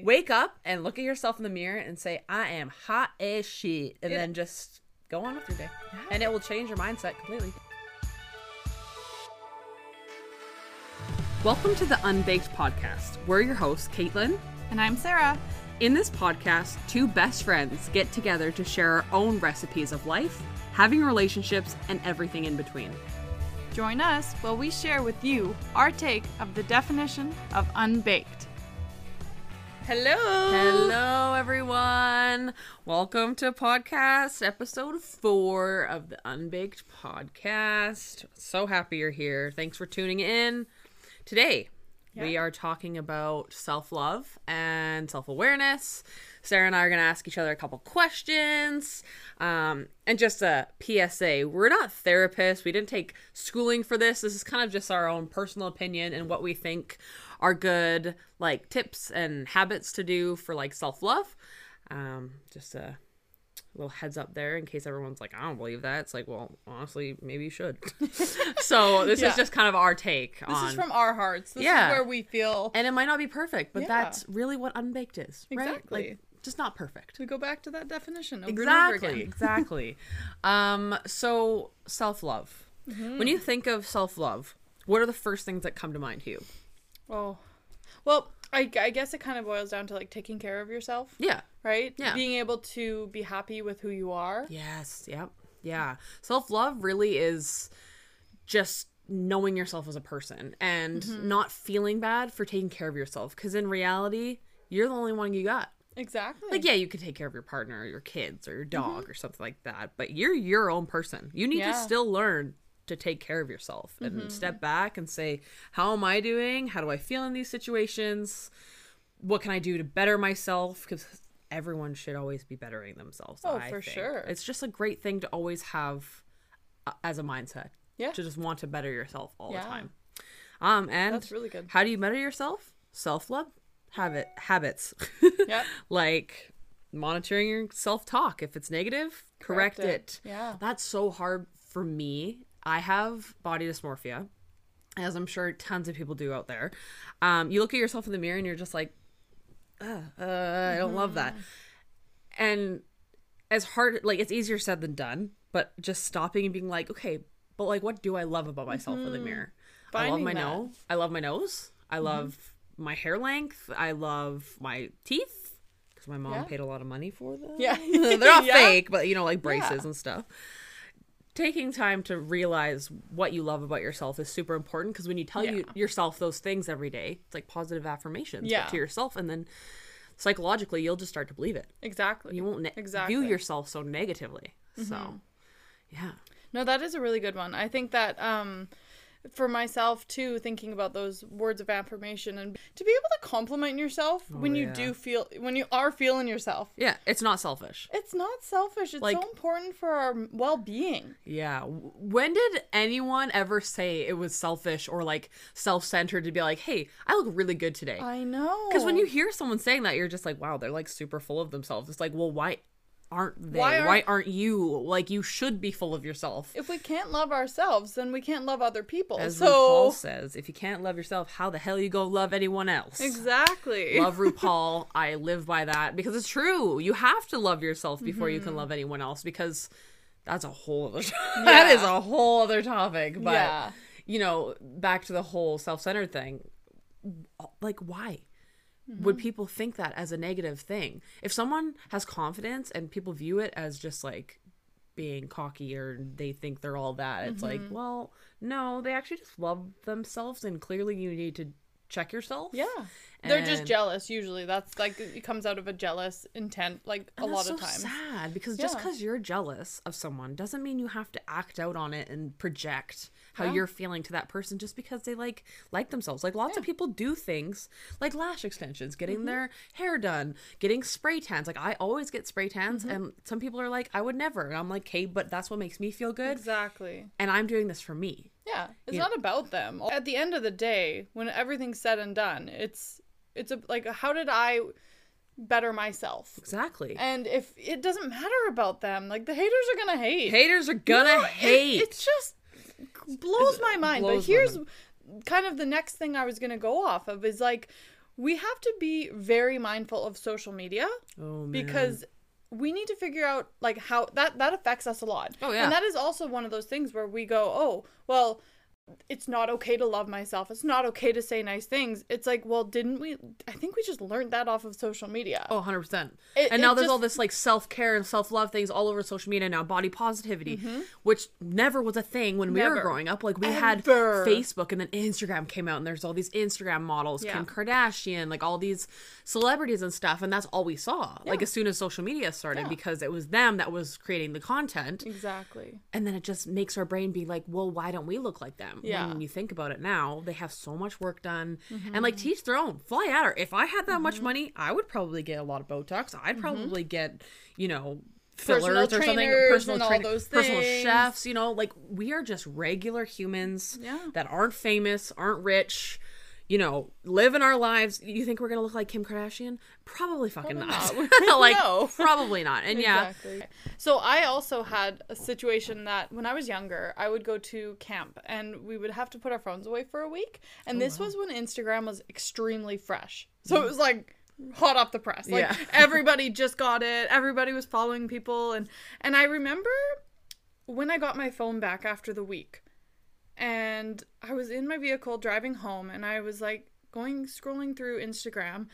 Wake up and look at yourself in the mirror and say, I am hot as shit. And Yeah. then just go on with your day. And it will change your mindset completely. Welcome to the Unbaked Podcast. We're your hosts, Caitlin. And I'm Sarah. In this podcast, two best friends get together to share our own recipes of life, having relationships, and everything in between. Join us while we share with you our take of the definition of unbaked. Hello. Hello, everyone. Welcome to podcast episode four of the Unbaked Podcast. So happy you're here. Thanks for tuning in. Today, we are talking about self love and self awareness. Sarah and I are going to ask each other a couple questions. Um, and just a PSA we're not therapists. We didn't take schooling for this. This is kind of just our own personal opinion and what we think are good, like tips and habits to do for like self love. Um, just a little heads up there in case everyone's like, I don't believe that. It's like, well, honestly, maybe you should. so this Yeah. is just kind of our take This on is from our hearts. This Yeah. is where we feel and it might not be perfect, but Yeah. that's really what unbaked is, right? Exactly. Like, just not perfect. we go back to that definition over and over Exactly, exactly. um, so self love. Mm-hmm. When you think of self love, what are the first things that come to mind to you? Oh. Well, I, I guess it kind of boils down to like taking care of yourself, Yeah. right? Yeah. Being able to be happy with who you are. Yes. Yep. Yeah. Self love really is just knowing yourself as a person and Mm-hmm. not feeling bad for taking care of yourself. Because in reality, you're the only one you got. Exactly. Like, yeah, you could take care of your partner or your kids or your dog or something like that, but you're your own person. You need to Mm-hmm. Still learn to take care of yourself and Mm-hmm. step back and say, How am I doing? How do I feel in these situations? What can I do to better myself? Because everyone should always be bettering themselves. Oh, I for think. sure. It's just a great thing to always have uh, as a mindset. Yeah. To just want to better yourself all Yeah. the time. Um, and That's really good. how do you better yourself? Self love, habit, habits. Yep. like monitoring your self talk. If it's negative, correct, Correct it. it. Yeah. That's so hard for me. I have body dysmorphia, as I'm sure tons of people do out there. Um, you look at yourself in the mirror and you're just like, uh, I don't love that. And as hard, like it's easier said than done, but just stopping and being like, okay, but like, what do I love about myself in the mirror? I love my nose. I love my nose. I love my hair length. I love my teeth because my mom Yeah. paid a lot of money for them. Yeah. they're not Yeah. fake, but you know, like braces Yeah. and stuff. Taking time to realize what you love about yourself is super important because when you tell you yourself those things every day, it's like positive affirmations Yeah. to yourself, and then psychologically you'll just start to believe it. Exactly. You won't ne- Exactly. Mm-hmm. view yourself so negatively. So, yeah, No, that is a really good one. I think that um for myself too, thinking about those words of affirmation and to be able to compliment yourself oh, when you Oh, yeah. do feel when you are feeling yourself. yeah, it's not selfish. It's not selfish. It's Like- so important for our well-being. Yeah. When did anyone ever say it was selfish or like self centered to be like, hey, I look really good today? I know. Because when you hear someone saying that, you're just like, wow, they're like super full of themselves. It's like, well, why aren't they? Why Why aren't- aren't, you? Like, you should be full of yourself. if we can't love ourselves, then we can't love other people. As so RuPaul says, if you can't love yourself, how the hell you go love anyone else? exactly. Love RuPaul. I live by that because it's true. You have to love yourself before you Mm-hmm. can love anyone else because that's a whole other that is a whole other topic. But Yeah. you know, back to the whole self-centered thing. Like why? Would mm-hmm. people think that as a negative thing? If someone has confidence and people view it as just like being cocky or they think they're all that, it's like, mm-hmm. well, no, they actually just love themselves and clearly you need to check yourself. Yeah. They're just jealous usually. That's like it comes out of a jealous intent like a lot that's of times. sad because just because you're jealous of someone doesn't mean you have to act out on it and project how Yeah. you're feeling to that person just because they like like themselves. Like lots of people do things like lash extensions, getting Mm-hmm. their hair done, getting spray tans. Like I always get spray tans, Mm-hmm. and some people are like, I would never. And I'm like, hey, but that's what makes me feel good, Exactly. and I'm doing this for me. Yeah, it's Yeah. not about them. At the end of the day, when everything's said and done, it's it's a like how did I better myself? Exactly. And if it doesn't matter about them, like the haters are gonna hate. Haters are gonna No, it- hate. it's just blows my mind. blows but here's kind of the next thing I was gonna go off of is like we have to be very mindful of social media Oh, because we need to figure out like how that that affects us a lot. Oh, yeah. And that is also one of those things where we go, "Oh, well, it's not okay to love myself. It's not okay to say nice things." It's like, "Well, didn't we I think we just learned that off of social media." Oh, 100%. It- and now there's all this like self care and self love things all over social media now, body positivity, which never was a thing when we were Mm-hmm. Growing up. Like we had Facebook and then Instagram came out and there's all these Instagram models, Yeah. Kim Kardashian, like all these celebrities and stuff. And that's all we saw. Like as soon as social media started Yeah. because it was them that was creating the content. Exactly. And then it just makes our brain be like, well, why don't we look like them? Yeah. When you think about it now, they have so much work done. Mm-hmm. And like teach their own, fly at her. If I had that much money, I would probably get a lot of Botox. I'd probably get, you know, fillers Mm-hmm. Personal or something. Personal and all trainer- those personal chefs, you know, like we are just regular humans Yeah. that aren't famous, aren't rich. You know, living our lives. You think we're gonna look like Kim Kardashian? Probably fucking Probably not. not. like, No. probably not. And yeah, So I also had a situation that when I was younger, I would go to camp and we would have to put our phones away for a week. And Oh, this was when Instagram was extremely fresh. So mm-hmm. it was like hot off the press. Like Yeah. everybody just got it. Everybody was following people and and I remember when I got my phone back after the week and I was in my vehicle driving home and I was like going scrolling through Instagram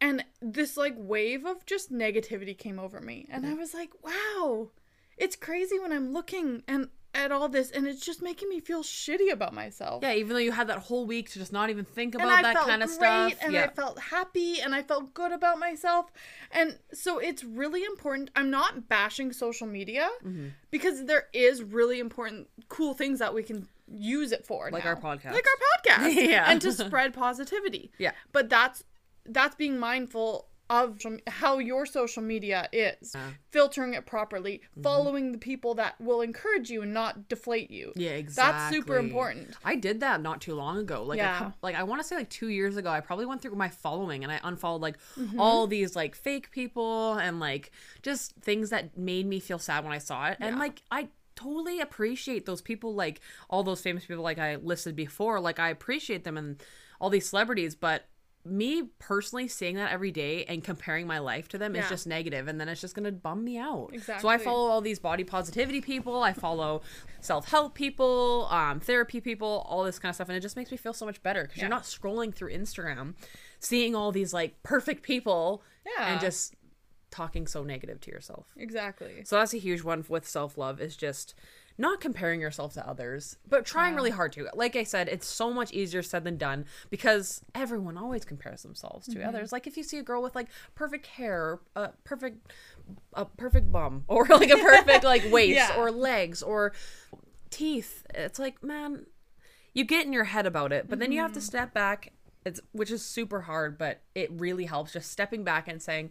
and this like wave of just negativity came over me and I was like, "Wow. It's crazy when I'm looking and at all this and it's just making me feel shitty about myself." yeah. Even though you had that whole week to just not even think about that kind of stuff. and yeah. I felt happy and I felt good about myself. And so it's really important. I'm not bashing social media Mm-hmm. because there is really important cool things that we can use it for Like now. our podcast. Like our podcast. Yeah. And to spread positivity. Yeah. But that's that's being mindful of how your social media is, Yeah. filtering it properly, Mm-hmm. following the people that will encourage you and not deflate you. Yeah, exactly. That's super important. I did that not too long ago. Like, Yeah. like I want to say like two years ago. I probably went through my following and I unfollowed like Mm-hmm. all these like fake people and like just things that made me feel sad when I saw it. And Yeah. like I totally appreciate those people, like all those famous people, like I listed before. Like I appreciate them and all these celebrities, but me personally seeing that every day and comparing my life to them is just negative and then it's just gonna bum me out Exactly. so i follow all these body positivity people i follow self-help people um, therapy people all this kind of stuff and it just makes me feel so much better because Yeah. you're not scrolling through instagram seeing all these like perfect people Yeah. and just talking so negative to yourself. Exactly. so that's a huge one with self-love is just not comparing yourself to others but trying really hard to. Like i said it's so much easier said than done because everyone always compares themselves to mm-hmm. others. Like if you see a girl with like perfect hair a perfect a perfect bum or like a perfect like waist Yeah. or legs or teeth it's like man you get in your head about it but then you have to mm-hmm. step back. It's which is super hard but it really helps just stepping back and saying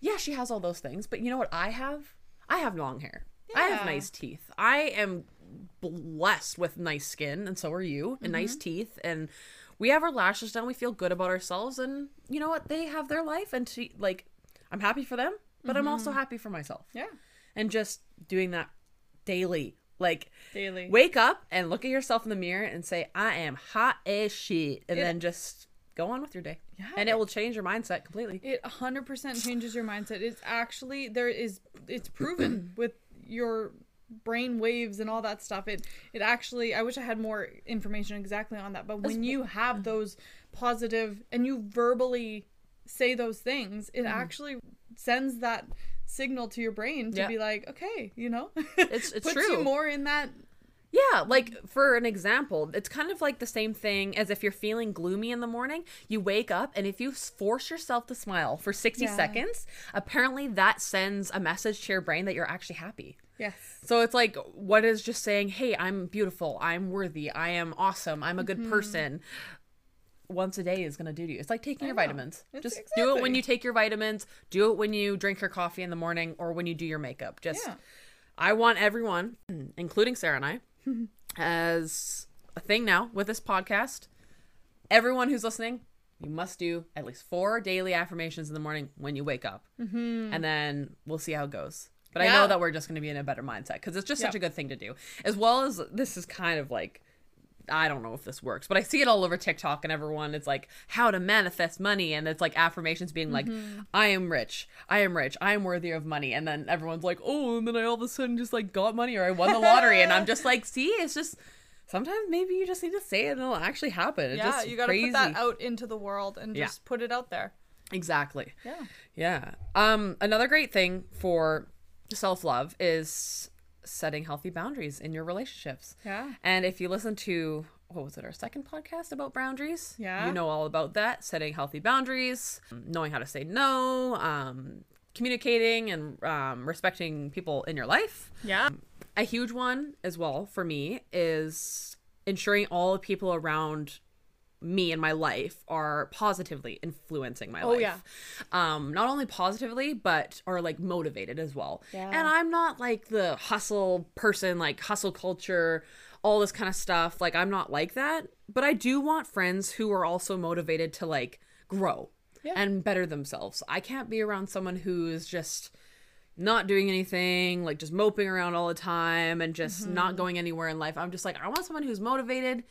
yeah she has all those things but you know what i have? I have long hair. I have nice teeth. I am blessed with nice skin and so are you and mm-hmm. nice teeth and we have our lashes done. We feel good about ourselves and you know what? They have their life and to, like i'm happy for them but i'm also mm-hmm. happy for myself. Yeah. and just doing that daily like Daily. wake up and look at yourself in the mirror and say i am hot as shit and It- then just go on with your day Yeah. and it will change your mindset completely It 100% changes your mindset. It's actually there is it's proven with your brain waves and all that stuff. It it actually I wish I had more information exactly on that, but when you have those positive and you verbally say those things, it mm-hmm. actually sends that signal to your brain to Yeah. be like, okay, you know, It's- it's puts true. you more in that. Yeah, like for an example, it's kind of like the same thing as if you're feeling gloomy in the morning, you wake up and if you force yourself to smile for 60 Yeah. seconds, apparently that sends a message to your brain that you're actually happy. Yes. So it's like what is just saying, "Hey, I'm beautiful, I'm worthy, I am awesome, I'm a good Mm-hmm. person." Once a day is going to do to you. It's like taking your know. vitamins. It's- just do it when you take your vitamins, do it when you drink your coffee in the morning or when you do your makeup. Just Yeah. I want everyone, including Sarah and I, as a thing now with this podcast, everyone who's listening, you must do at least four daily affirmations in the morning when you wake up. Mm-hmm. And then we'll see how it goes. But I know that we're just going to be in a better mindset because it's just such a good thing to do. As well as this is kind of like I don't know if this works, but I see it all over TikTok and everyone it's like how to manifest money and it's like affirmations being like I am rich, I am rich, I am worthy of money and then everyone's like, "Oh, and then I all of a sudden just like got money or I won the lottery." and I'm just like, "See, it's just sometimes maybe you just need to say it and it'll actually happen." It's yeah, just you got to crazy. put that out into the world and Yeah. just put it out there. Exactly. Yeah. Yeah. Um another great thing for self-love is setting healthy boundaries in your relationships. Yeah. And if you listen to what was it, our second podcast about boundaries? Yeah. You know all about that, setting healthy boundaries, knowing how to say no, um, communicating and um, respecting people in your life. Yeah. A huge one as well for me is ensuring all the people around me and my life are positively influencing my Oh, life. yeah. Um, not only positively, but are like motivated as well. Yeah. And I'm not like the hustle person, like hustle culture, all this kind of stuff. Like I'm not like that. But I do want friends who are also motivated to like grow Yeah. and better themselves. I can't be around someone who's just not doing anything, like just moping around all the time and just Mm-hmm. not going anywhere in life. I'm just like, I want someone who's motivated.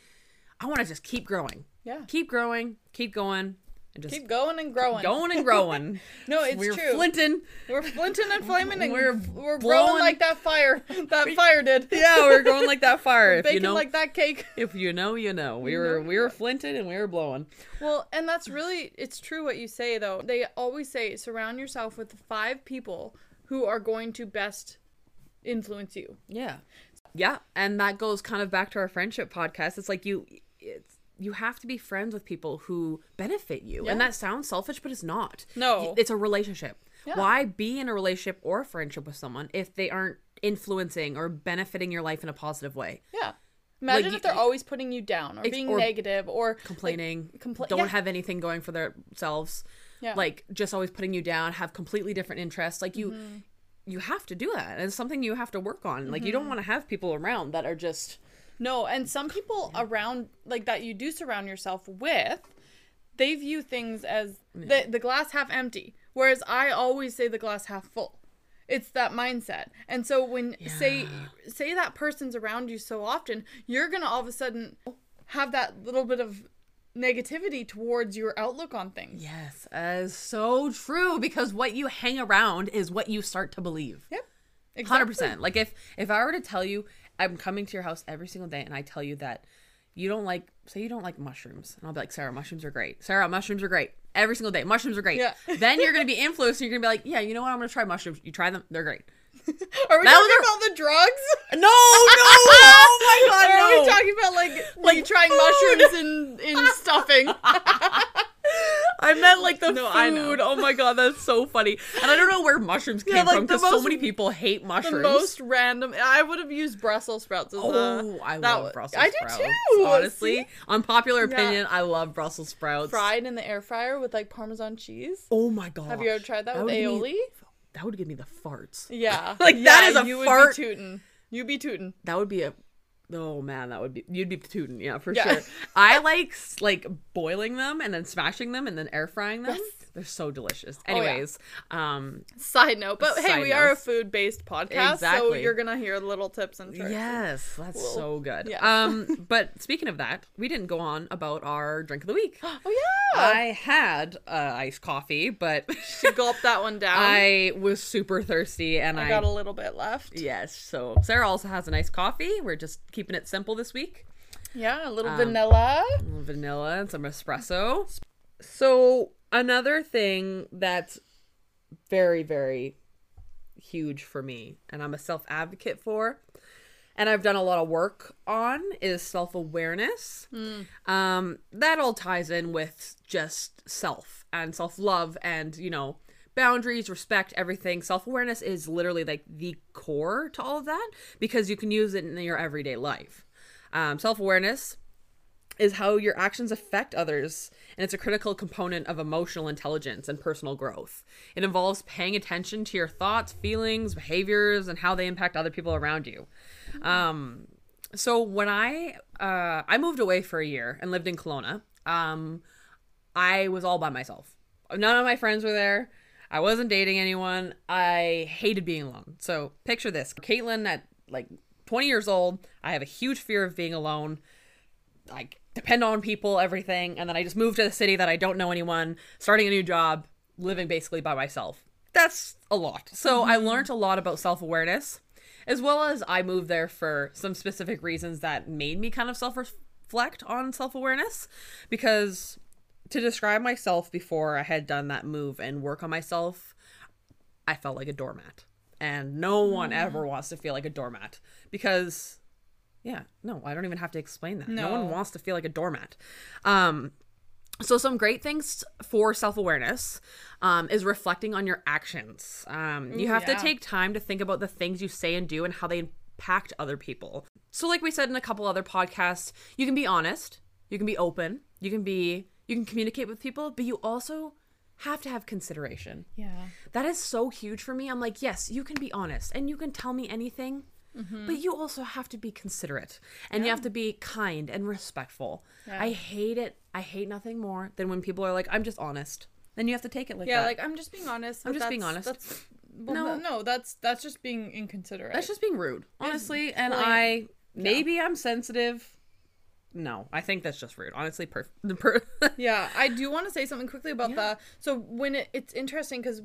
I want to just keep growing. Yeah. Keep growing, keep going, and just Keep going and growing. going and growing. No, it's We're true. flinting. We're flinting and flaming and We're we're, we're blowing- growing like that fire. That fire did. Yeah, we're growing like that fire. if you Baking know, like that cake. if you know, you know. We were we were flinting and we were blowing. Well, and that's really it's true what you say though. They always say surround yourself with five people who are going to best influence you. Yeah. Yeah, and that goes kind of back to our friendship podcast. It's like you it's you have to be friends with people who benefit you. And that sounds selfish, but it's not. No. It's a relationship. Yeah. Why be in a relationship or a friendship with someone if they aren't influencing or benefiting your life in a positive way? Yeah. Imagine you- if they're always putting you down or being or negative or Complaining, compla- don't yeah. have anything going for themselves. Yeah. Like just always putting you down, have completely different interests. Like you Mm-hmm. you have to do that. And it's something you have to work on. Like you don't want to have people around that are just No, and some people around like that you do surround yourself with, they view things as the the glass half empty, whereas I always say the glass half full. It's that mindset. And so when say say that person's around you so often, you're going to all of a sudden have that little bit of negativity towards your outlook on things. Yes, that is so true because what you hang around is what you start to believe. Yep. 100%. Like if if I were to tell you I'm coming to your house every single day and I tell you that you don't like say you don't like mushrooms and I'll be like Sarah mushrooms are great. Sarah mushrooms are great. Every single day mushrooms are great. Yeah. then you're gonna be influenced and you're gonna be like yeah you know what I'm gonna try mushrooms. You try them they're great. Are we That talking was about the drugs? No no oh my god Or are no. we talking about like Like trying food. mushrooms in in stuffing? I like the No, know. food. Oh my god, that's so funny. And I don't know where mushrooms came Yeah, like from because so many people hate mushrooms. the most random. I would have used Brussels sprouts as uh, Oh, a, I love was- Brussels I do too. Honestly, See? unpopular Yeah. opinion, I love Brussels sprouts. fried in the air fryer with like Parmesan cheese. Oh my god. Have you ever tried that, with aioli? me- that would give me the farts. Yeah, Like, yeah, that is a you fart. would be tootin'. You be tootin'. That would be a Oh man, that would be you'd be tooting, yeah, for Yeah. sure. I like like boiling them and then smashing them and then air frying them. They're so delicious. Oh, yeah. Anyways, um Side note, but hey, Side we are a food based podcast, so you're gonna hear little tips and tricks. Yes, that's so good. yes. Um, but speaking of that, we didn't go on about our drink of the week. Oh yeah, I had uh, iced coffee, but she gulped that one down. I was super thirsty, and I, I got a little bit left. yes. So Sarah also has a nice coffee. We're just keeping it simple this week. Yeah, a little Um, vanilla. A little vanilla and some espresso. So another thing that's very very huge for me, and I'm a self advocate for, and I've done a lot of work on is self awareness. Um, that all ties in with just self and self love and you know boundaries, respect, everything. Self awareness is literally like the core to all of that because you can use it in your everyday life. Um, self awareness is how your actions affect others, and it's a critical component of emotional intelligence and personal growth. It involves paying attention to your thoughts, feelings, behaviors, and how they impact other people around you. Um, so when I uh, I moved away for a year and lived in Kelowna, um, I was all by myself. None of my friends were there. I wasn't dating anyone. I hated being alone. So picture this: Caitlin at like 20 years old. I have a huge fear of being alone I depend on people, everything, and then I just moved to the city that I don't know anyone, starting a new job, living basically by myself. That's a lot. So I mm-hmm. learned a lot about self awareness, as well as I moved there for some specific reasons that made me kind of self reflect on self awareness. Because to describe myself before I had done that move and work on myself, I felt like a doormat. And no one mm-hmm. ever wants to feel like a doormat because yeah, no, I don't even have to explain that. No, No. one wants to feel like a doormat. Um so some great things for self-awareness um, is reflecting on your actions. Um, you have yeah. to take time to think about the things you say and do and how they impact other people. So like we said in a couple other podcasts, you can be honest, you can be open, you can be you can communicate with people, but you also have to have consideration. Yeah. That is so huge for me. I'm like, yes, you can be honest and you can tell me anything, Mm-hmm. but you also have to be considerate and you have to be kind and respectful. Yeah. I hate it. I hate nothing more than when people are like, I'm just honest. Then you have to take it like Yeah, that. like I'm just being honest. I'm just being honest. Well, No. no, that's that's just being inconsiderate. That's just being rude, honestly. And plain- I maybe I'm sensitive. No, I think that's just rude. Honestly, per, per yeah, I do want to say something quickly about Yeah. that. So when it, it's interesting because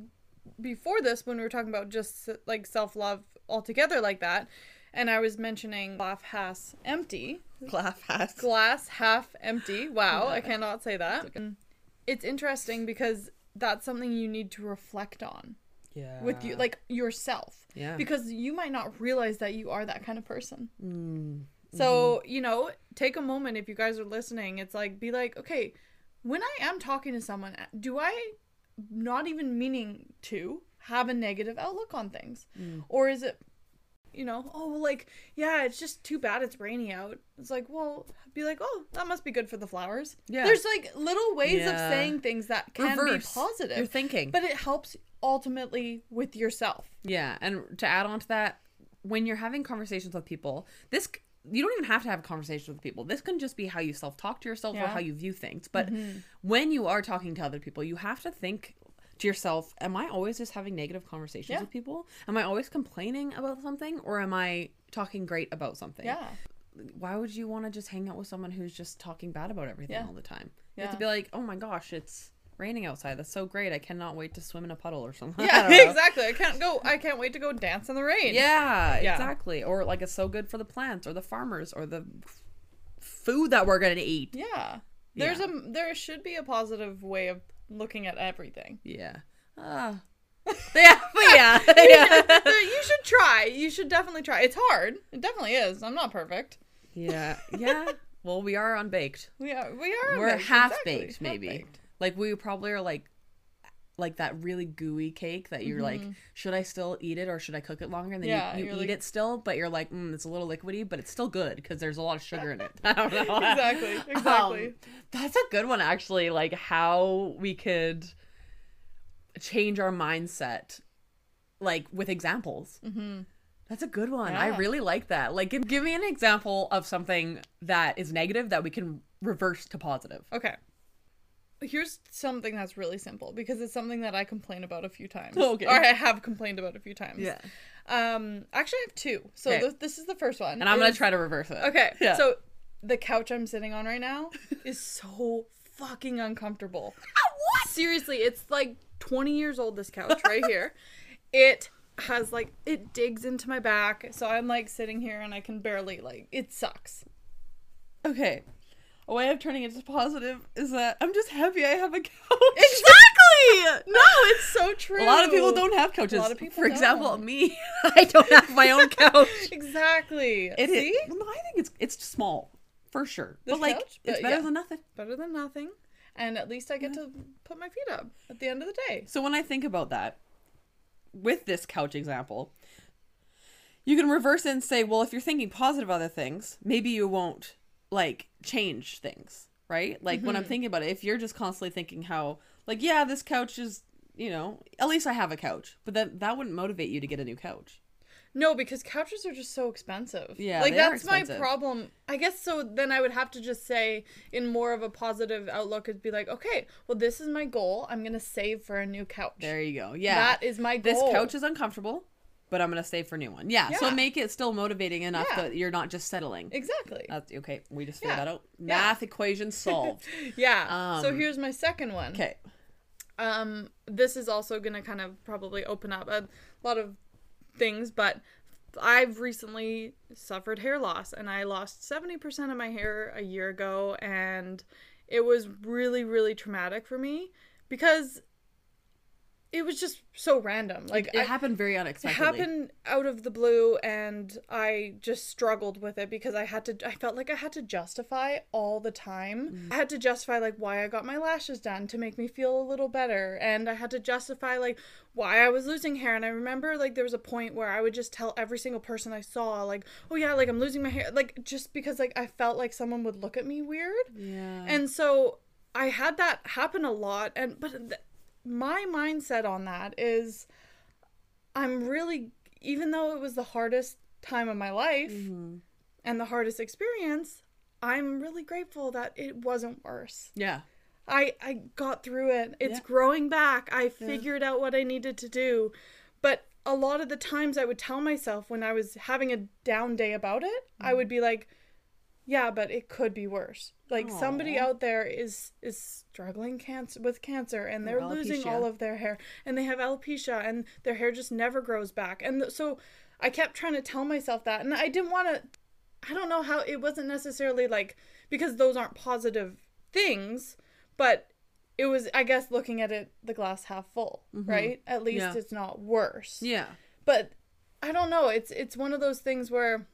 before this, when we were talking about just like self love altogether like that, and I was mentioning glass half empty, laugh has. glass half empty. Wow, I cannot say that. Mm. It's interesting because that's something you need to reflect on Yeah. with you, like yourself, yeah. because you might not realize that you are that kind of person. Mm. So, you know, take a moment if you guys are listening. It's like, be like, okay, when I am talking to someone, do I, not even meaning to, have a negative outlook on things? Mm. Or is it, you know, oh, like, yeah, it's just too bad it's rainy out. It's like, well, be like, oh, that must be good for the flowers. Yeah. There's like little ways of saying things that can Reverse be positive. You're thinking. but it helps ultimately with yourself. Yeah, and to add on to that, when you're having conversations with people, this you don't even have to have conversations with people. This can just be how you self-talk to yourself or how you view things. But mm-hmm. when you are talking to other people, you have to think to yourself, am I always just having negative conversations Yeah. with people? Am I always complaining about something or am I talking great about something? Yeah. Why would you want to just hang out with someone who's just talking bad about everything Yeah. all the time? You have to be like, "Oh my gosh, it's raining outside. That's so great. I cannot wait to swim in a puddle or something." Yeah, don't exactly. I can't go, I can't wait to go dance in the rain. Yeah, Yeah. exactly. Or like it's so good for the plants or the farmers or the food that we're gonna eat. Yeah. There's Yeah. a there should be a positive way of looking at everything. Yeah. Ah. yeah, but yeah, yeah, you should try. You should definitely try. It's hard. It definitely is. I'm not perfect. yeah, yeah. Well, we are unbaked. We are we are We're baked, half exactly. baked, maybe. Half-baked. Like we probably are like, like that really gooey cake that you're like, should I still eat it or should I cook it longer? And then Mm-hmm. Yeah, you, you eat like- it still, but you're like, mm, it's a little liquidy, but it's still good because there's a lot of sugar in it. I don't know. Exactly. Exactly. Um, that's a good one, actually. Like how we could change our mindset, like with examples. mm-hmm. That's a good one. I really like that. Like, give, give me an example of something that is negative that we can reverse to positive. Okay. Here's something that's really simple because it's something that I complain about a few times. Okay. Or I have complained about a few times. Yeah. Um actually I have two. So Okay. th- this is the first one. And I'm Is- to try to reverse it. Okay. Yeah. So the couch I'm sitting on right now is so fucking uncomfortable. what? Seriously, it's like 20 years old this couch right here. It has like it digs into my back, so I'm like sitting here and I can barely like it sucks. Okay. A way of turning it to positive is that I'm just happy I have a couch. Exactly. no, it's so true. A lot of people don't have couches. A lot of people For example, don't. me, I don't have my own couch. Exactly. It is. See? Well, no, I think it's it's small for sure. This but like, couch? it's better yeah. than nothing. Better than nothing. And at least I get to put my feet up at the end of the day. So when I think about that, with this couch example, you can reverse it and say, well, if you're thinking positive other things, maybe you won't like change things, right? Like when I'm mm-hmm. thinking about it, if you're just constantly thinking how, like, yeah, this couch is, you know, at least I have a couch, but that that wouldn't motivate you to get a new couch. No, because couches are just so expensive. Yeah, like that's my problem. I guess so. Then I would have to just say, in more of a positive outlook, it'd be like, okay, well, this is my goal. I'm gonna save for a new couch. There you go. Yeah, That is my goal. this couch is uncomfortable, but I'm gonna save for a new one. Yeah. So make it still motivating enough Yeah. that you're not just settling. Exactly. That's okay. We just figured Yeah. that out. Yeah. Math equation solved. yeah. so um, here's my second one. okay. Um, this is also to kind of probably open up a lot of things, but I've recently suffered hair loss and I lost 70% of my hair a year ago and it was really really traumatic for me because it was just so random. Like It I- happened very unexpectedly. it happened out of the blue and i just struggled with it because i had to i felt like i had to justify all the time Mm. i had to justify like why i got my lashes done to make me feel a little better and i had to justify like why i was losing hair and i remember like there was a point where i would just tell every single person i saw like oh yeah like i'm losing my hair like just because like i felt like someone would look at me weird Yeah. and so I had that happen a lot and but th- my mindset on that is I'm really even though it was the hardest time of my life Mm-hmm. and the hardest experience, I'm really grateful that it wasn't worse. yeah. I I got through it. It's Yeah. growing back. I figured out what I needed to do. But a lot of the times I would tell myself when I was having a down day about it, I Mm-hmm. would be like, yeah, but it could be worse. Like somebody out there is is struggling cancer with cancer and they're Or losing alopecia. all of their hair and they have alopecia and their hair just never grows back. And th- so I kept trying to tell myself that and I didn't want to I don't know how it wasn't necessarily like because those aren't positive things, but it was I guess looking at it the glass half full, right? At least Mm-hmm. Yeah. it's not worse. Yeah. But I don't know, it's it's one of those things where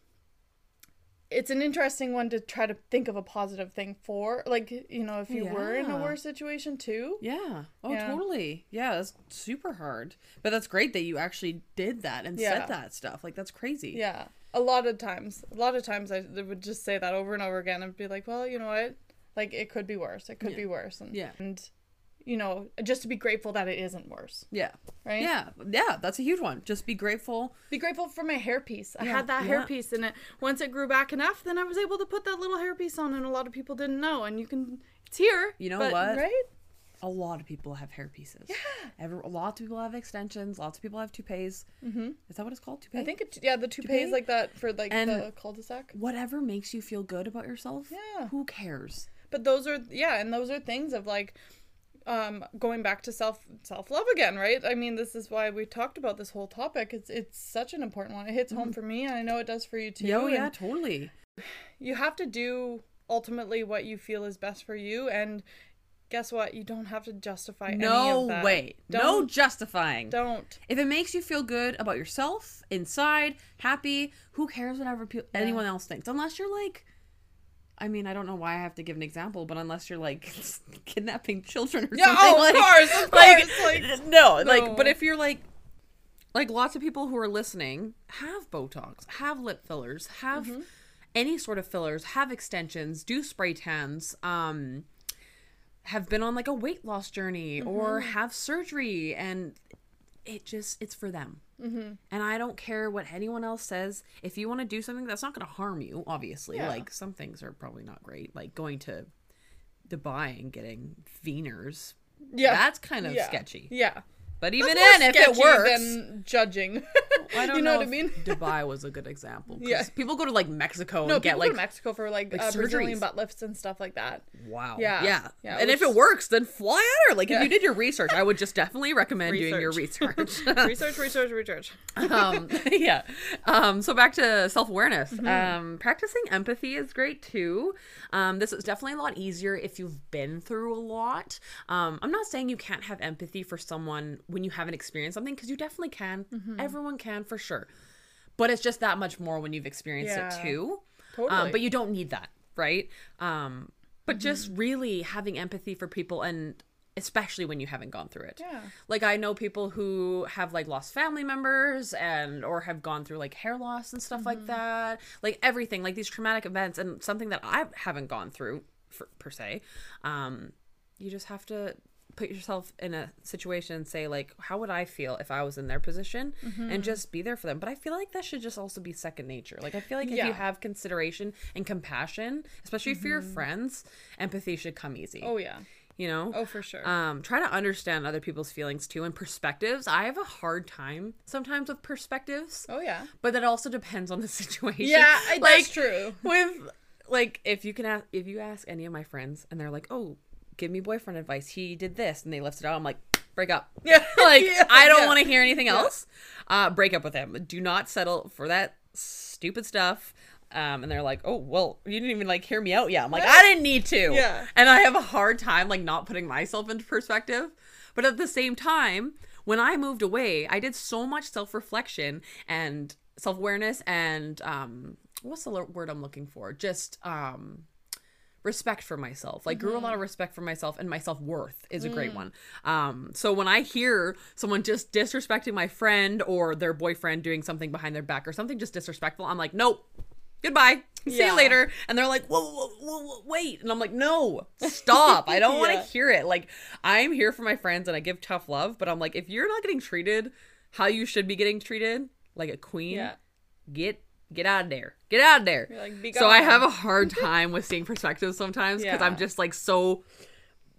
it's an interesting one to try to think of a positive thing for like you know if you were in a worse situation too Yeah. Oh, Yeah. totally. Yeah, that's super hard. But that's great that you actually did that and Yeah. said that stuff. Like that's crazy. yeah a lot of times a lot of times i would just say that over and over again and be like well you know what like it could be worse it could Yeah. be worse and Yeah. and you know just to be grateful that it isn't worse Yeah. right Yeah. Yeah. That's a huge one. Just be grateful. be grateful for my hairpiece. I Yeah, had that yeah. hairpiece and it once it grew back enough, then I was able to put that little hairpiece on and a lot of people didn't know and you can it's here. You know but- what? Right? A lot of people have hair pieces. Yeah. Every, lots of people have extensions. Lots of people have toupees. Mm-hmm. Is that what it's called? Toupee? I think it yeah, the toupee Toupee? is like that for like And- the cul-de-sac. Whatever makes you feel good about yourself. Yeah. Who cares? But those are yeah, and those are things of like um going back to self self love again, right? I mean, this is why we talked about this whole topic. It's it's such an important one. It hits home for me, and I know it does for you too. Oh, yeah, totally. you have to do ultimately what you feel is best for you and guess what you don't have to justify any No of that way. No don't justifying. don't If it makes you feel good about yourself, inside, happy, who cares whatever pe- anyone else thinks? Unless you're like, I mean, I don't know why I have to give an example, but unless you're like kidnapping children or Yeah, something, oh, of course, of like, course, like- no, like, but if you're like, like lots of people who are listening have Botox, have lip fillers, have Mm-hmm. any sort of fillers, have extensions, do spray tans, um, have been on like a weight loss journey or Mm-hmm. have surgery, and it just it's for them. Mm-hmm. And I don't care what anyone else says. If you want to do something that's not going to harm you, obviously, Yeah. like some things are probably not great, like going to Dubai and getting veneers. yeah That's kind of yeah. sketchy. yeah But even then, if it works, than judging I don't you know, know, what i mean Dubai was a good example. Yeah. people go to like Mexico no and get like go to mexico for like, like uh, brazilian butt lifts and stuff like that wow, Yeah. yeah, Yeah, And if it works, then fly at her. Like if you did your research, I would just definitely recommend doing your research. research research research um, yeah. Um, so back to self awareness. Mm-hmm. Um, practicing empathy is great too. Um, this is definitely a lot easier if you've been through a lot. Um, I'm not saying you can't have empathy for someone when you haven't experienced something because you definitely can. Mm-hmm. Everyone can for sure. But it's just that much more when you've experienced Yeah. it too. Totally. Mm-hmm. Um, but you don't need that, right? Um, but just really having empathy for people and especially when you haven't gone through it. Yeah. Like I know people who have like lost family members and or have gone through like hair loss and stuff Mm-hmm. like that. Like everything, like these traumatic events and something that I haven't gone through for, per se. Um, you just have to put yourself in a situation and say like how would i feel if i was in their position Mm-hmm. and just be there for them but i feel like that should just also be second nature like i feel like if you have consideration and compassion especially for your friends empathy should come easy oh yeah you know? Oh, for sure. Um, try to understand other people's feelings too and perspectives. I have a hard time sometimes with perspectives, oh yeah. but that also depends on the situation. Yeah, like that's true. with like if you can ask if you ask any of my friends and they're like, "Oh, give me boyfriend advice. He did this," and they left it out. I'm like, break up. Yeah. like Yeah, I don't yeah. want to hear anything else. Uh, break up with him. Do not settle for that stupid stuff. Um, and they're like, "Oh, well, you didn't even like hear me out." Yeah, I'm like, I didn't need to. Yeah. And I have a hard time like not putting myself into perspective. But at the same time, when I moved away, I did so much self-reflection and self-awareness and um what's the word I'm looking for? Just um respect for myself. Like grew a lot of respect for myself and my self-worth is a great one. Um so when I hear someone just disrespecting my friend or their boyfriend doing something behind their back or something just disrespectful, I'm like, "Nope. Goodbye. See Yeah. you later." And they're like, whoa, whoa, whoa, whoa, wait. And I'm like, "No. Stop. I don't want to hear it." Like I'm here for my friends and I give tough love, but I'm like, if you're not getting treated how you should be getting treated, like a queen, Yeah. get get out of there. Get out of there. Like, so I have a hard time with seeing perspectives sometimes because I'm just like so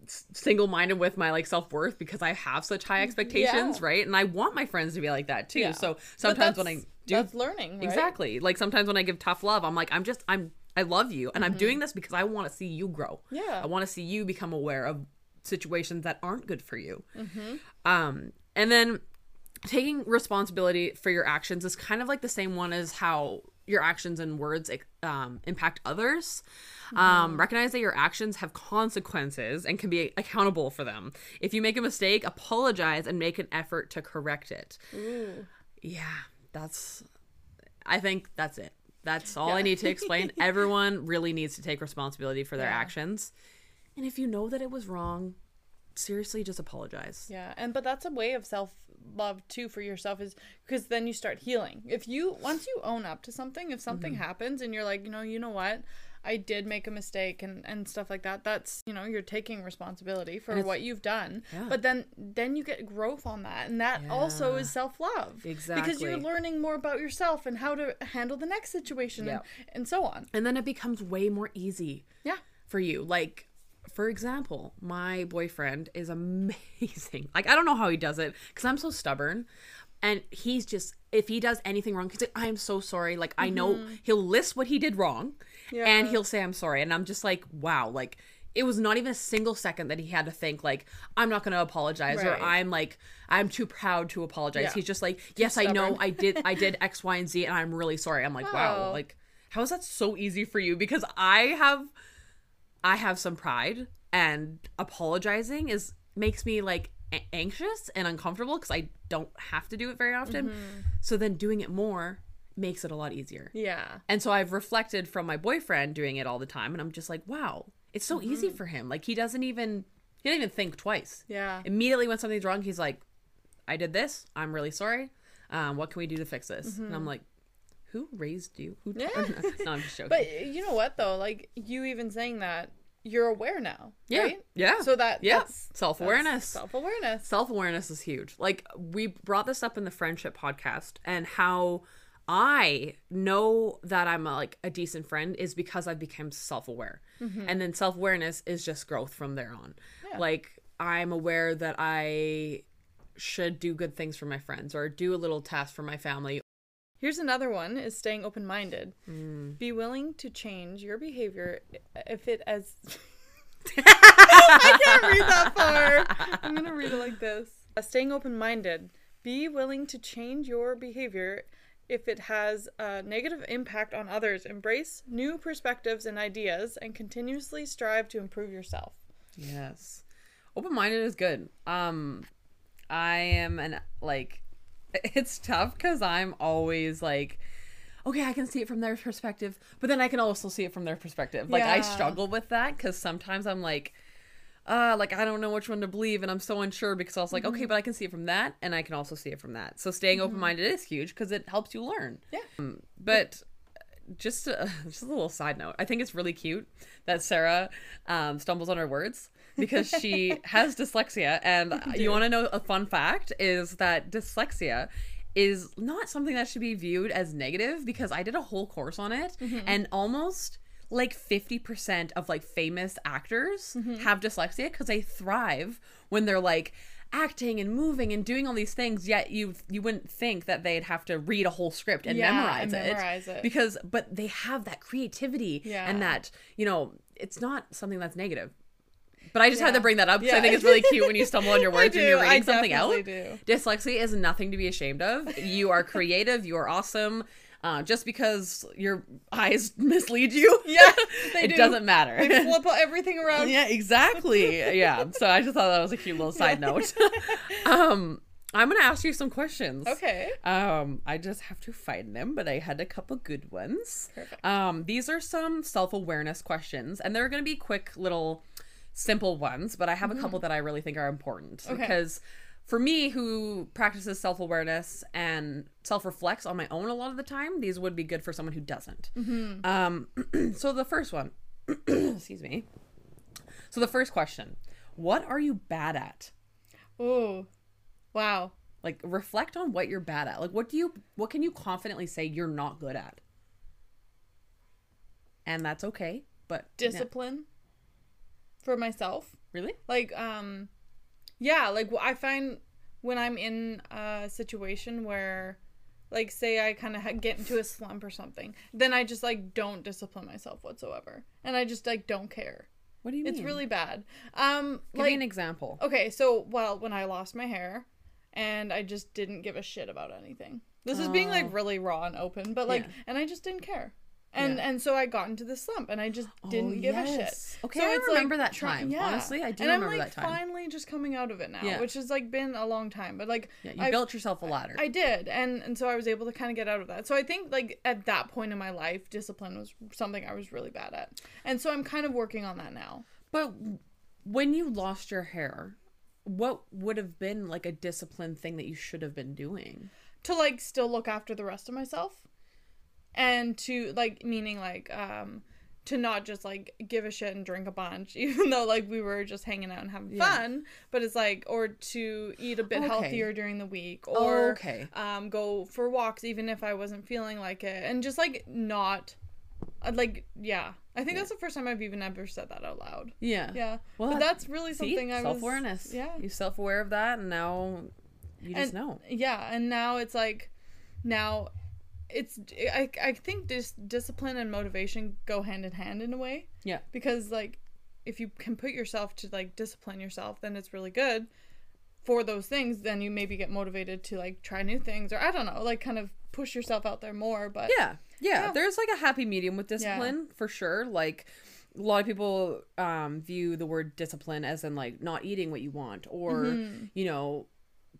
single-minded with my like self-worth because I have such high expectations, Yeah. right? And I want my friends to be like that too. Yeah. So sometimes when I do that's learning, right? Exactly. Like sometimes when I give tough love, I'm like I'm just I'm I love you and I'm doing this because I want to see you grow. Mm-hmm. Yeah. I want to see you become aware of situations that aren't good for you. Mm-hmm. Um and then taking responsibility for your actions is kind of like the same one as how your actions and words um, impact others. Um, recognize that your actions have consequences and can be accountable for them. If you make a mistake, apologize and make an effort to correct it. Ooh. Yeah, that's. I think that's it. That's all I need to explain. Everyone really needs to take responsibility for their Yeah. actions. And if you know that it was wrong, seriously just apologize. Yeah, and but that's a way of self love too for yourself is because then you start healing. If you once you own up to something, if something Mm-hmm. happens and you're like, you know, you know what, I did make a mistake and and stuff like that. That's you know you're taking responsibility for what you've done. Yeah. But then then you get growth on that, and that also is self love Exactly. because you're learning more about yourself and how to handle the next situation Yeah. and, and so on. And then it becomes way more easy Yeah. for you. Like, for example, my boyfriend is amazing. Like, I don't know how he does it because I'm so stubborn. And he's just, if he does anything wrong, he's like, I'm so sorry. Like, I know mm-hmm. he'll list what he did wrong and he'll say, I'm sorry. And I'm just like, wow. Like, it was not even a single second that he had to think, like, I'm not going to apologize or I'm like, I'm too proud to apologize. Yeah. He's just like, yes, I know. I did, I did X, Y, and Z and I'm really sorry. I'm like, wow. Oh. Like, how is that so easy for you? Because I have I have some pride and apologizing is makes me like a- anxious and uncomfortable because I don't have to do it very often. Mm-hmm. So then doing it more makes it a lot easier. Yeah. And so I've reflected from my boyfriend doing it all the time and I'm just like, wow, it's so Mm-hmm. easy for him. Like he doesn't even he doesn't even think twice. Yeah. Immediately when something's wrong, he's like, I did this. I'm really sorry. Um, what can we do to fix this? And I'm like, who raised you? Who Mm-hmm. Yeah. no, I'm just joking. But you know what though? Like you even saying that, you're aware now. Yeah. Right? Yeah. So that Yeah. that's Self-awareness. Self awareness. Self awareness is huge. Like, we brought this up in the friendship podcast, and how I know that I'm a, like a decent friend is because I've become self aware. And then self awareness is just growth from there on. Yeah. Like, I'm aware that I should do good things for my friends or do a little task for my family. Here's another one: is staying open minded. Mm. Be willing to change your behavior if it as. I can't read that far. I'm gonna read it like this. Uh, staying open minded. Be willing to change your behavior if it has a negative impact on others. Embrace new perspectives and ideas, and continuously strive to improve yourself. Yes. Open minded is good. Um I am an like it's tough cuz I'm always like okay, I can see it from their perspective, but then I can also see it from their perspective. Like I struggle with that cuz sometimes I'm like uh like I don't know which one to believe and I'm so unsure because I was like, Mm-hmm. okay, but I can see it from that and I can also see it from that. So staying open-minded is huge cuz it helps you learn. Yeah. Um, But just a, just a little side note. I think it's really cute that Sarah um, stumbles on her words because she has dyslexia. And you want to know a fun fact is that dyslexia is not something that should be viewed as negative because I did a whole course on it and almost like 50% of like famous actors Mm-hmm. have dyslexia because they thrive when they're like acting and moving and doing all these things yet you you wouldn't think that they'd have to read a whole script and Yeah, memorize, and it memorize it. because but they have that creativity Yeah. and that you know it's not something that's negative but I just had to bring that up because I think it's really cute when you stumble on your words and you're do, reading something out. definitely Dyslexia is nothing to be ashamed of. You are creative. You are awesome. Uh, just because your eyes mislead you, Yeah, they it do. doesn't matter. They flip everything around. yeah, exactly. Yeah. So I just thought that was a cute little side note. um, I'm gonna ask you some questions. Okay. Um, I just have to find them, but I had a couple good ones. Perfect. Um, these are some self awareness questions, and they're going to be quick, little, simple ones, but I have a couple that I really think are important Mm-hmm. Okay. because for me, who practices self awareness and self reflects on my own a lot of the time, these would be good for someone who doesn't. Mm-hmm. Um, so the first one, excuse me. So the first question, what are you bad at? Oh, wow. Like reflect on what you're bad at. Like what do you what can you confidently say you're not good at? And that's okay, but. Discipline for myself. really? Like, um, yeah, like I find when I'm in a situation where, like, say I kind of get into a slump or something, then I just like don't discipline myself whatsoever, and I just like don't care. What do you mean? It's really bad. Um, Give like, me an example. Okay, so well, when I lost my hair, and I just didn't give a shit about anything. This is being like really raw and open, but like, Yeah. and I just didn't care, and Yeah. and so I got into the slump, and I just oh, didn't Oh, give a shit. Okay, so I remember like, that time. Honestly, I do and remember I'm like that time. finally just coming out of it now, Yeah. which has like been a long time, but like Yeah, you I built yourself a ladder. I did, and and so I was able to kind of get out of that. So I think like at that point in my life, discipline was something I was really bad at, and so I'm kind of working on that now. but when you lost your hair, what would have been like a discipline thing that you should have been doing? to like still look after the rest of myself and to like meaning like um to not just like give a shit and drink a bunch even though like we were just hanging out and having Yeah. fun but it's like or to eat a bit Okay. healthier during the week or okay. um go for walks even if I wasn't feeling like it and just like not I'd like yeah I think that's the first time I've even ever said that out loud Yeah. yeah Well, but that- that's really See, something I was self awareness. yeah you self aware of that, and now you just and, know. Yeah, and now it's like now it's I I think this discipline and motivation go hand in hand in a way Yeah. because like if you can put yourself to like discipline yourself then it's really good for those things then you maybe get motivated to like try new things or I don't know like kind of push yourself out there more but Yeah, yeah. Yeah. There's like a happy medium with discipline for sure. Like a lot of people um, view the word discipline as in like not eating what you want or Mm-hmm. you know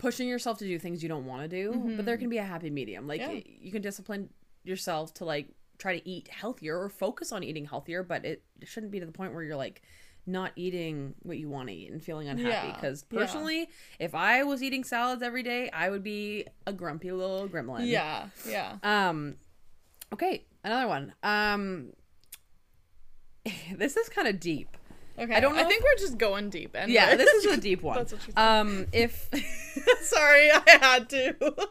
pushing yourself to do things you don't want to do. But there can be a happy medium. Like Mm-hmm. Yeah. you can discipline yourself to like try to eat healthier or focus on eating healthier, but it shouldn't be to the point where you're like not eating what you want to eat and feeling unhappy because yeah. personally if i was eating salads every day i would be a grumpy little gremlin yeah yeah um, okay, another one. Um, this is kind of deep. Okay I don't I think we're just going deep anyway. Yeah, this is a deep one. That's what she said. Um, if sorry I had to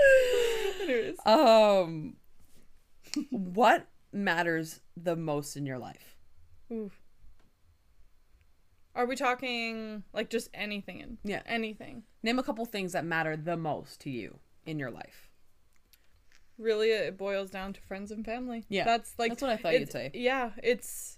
anyways um, what matters the most in your life? Oof. Are we talking like just anything Yeah. anything? Name a couple things that matter the most to you in your life. Really, it boils down to friends and family. Yeah, that's like that's what I thought you'd say. Yeah, it's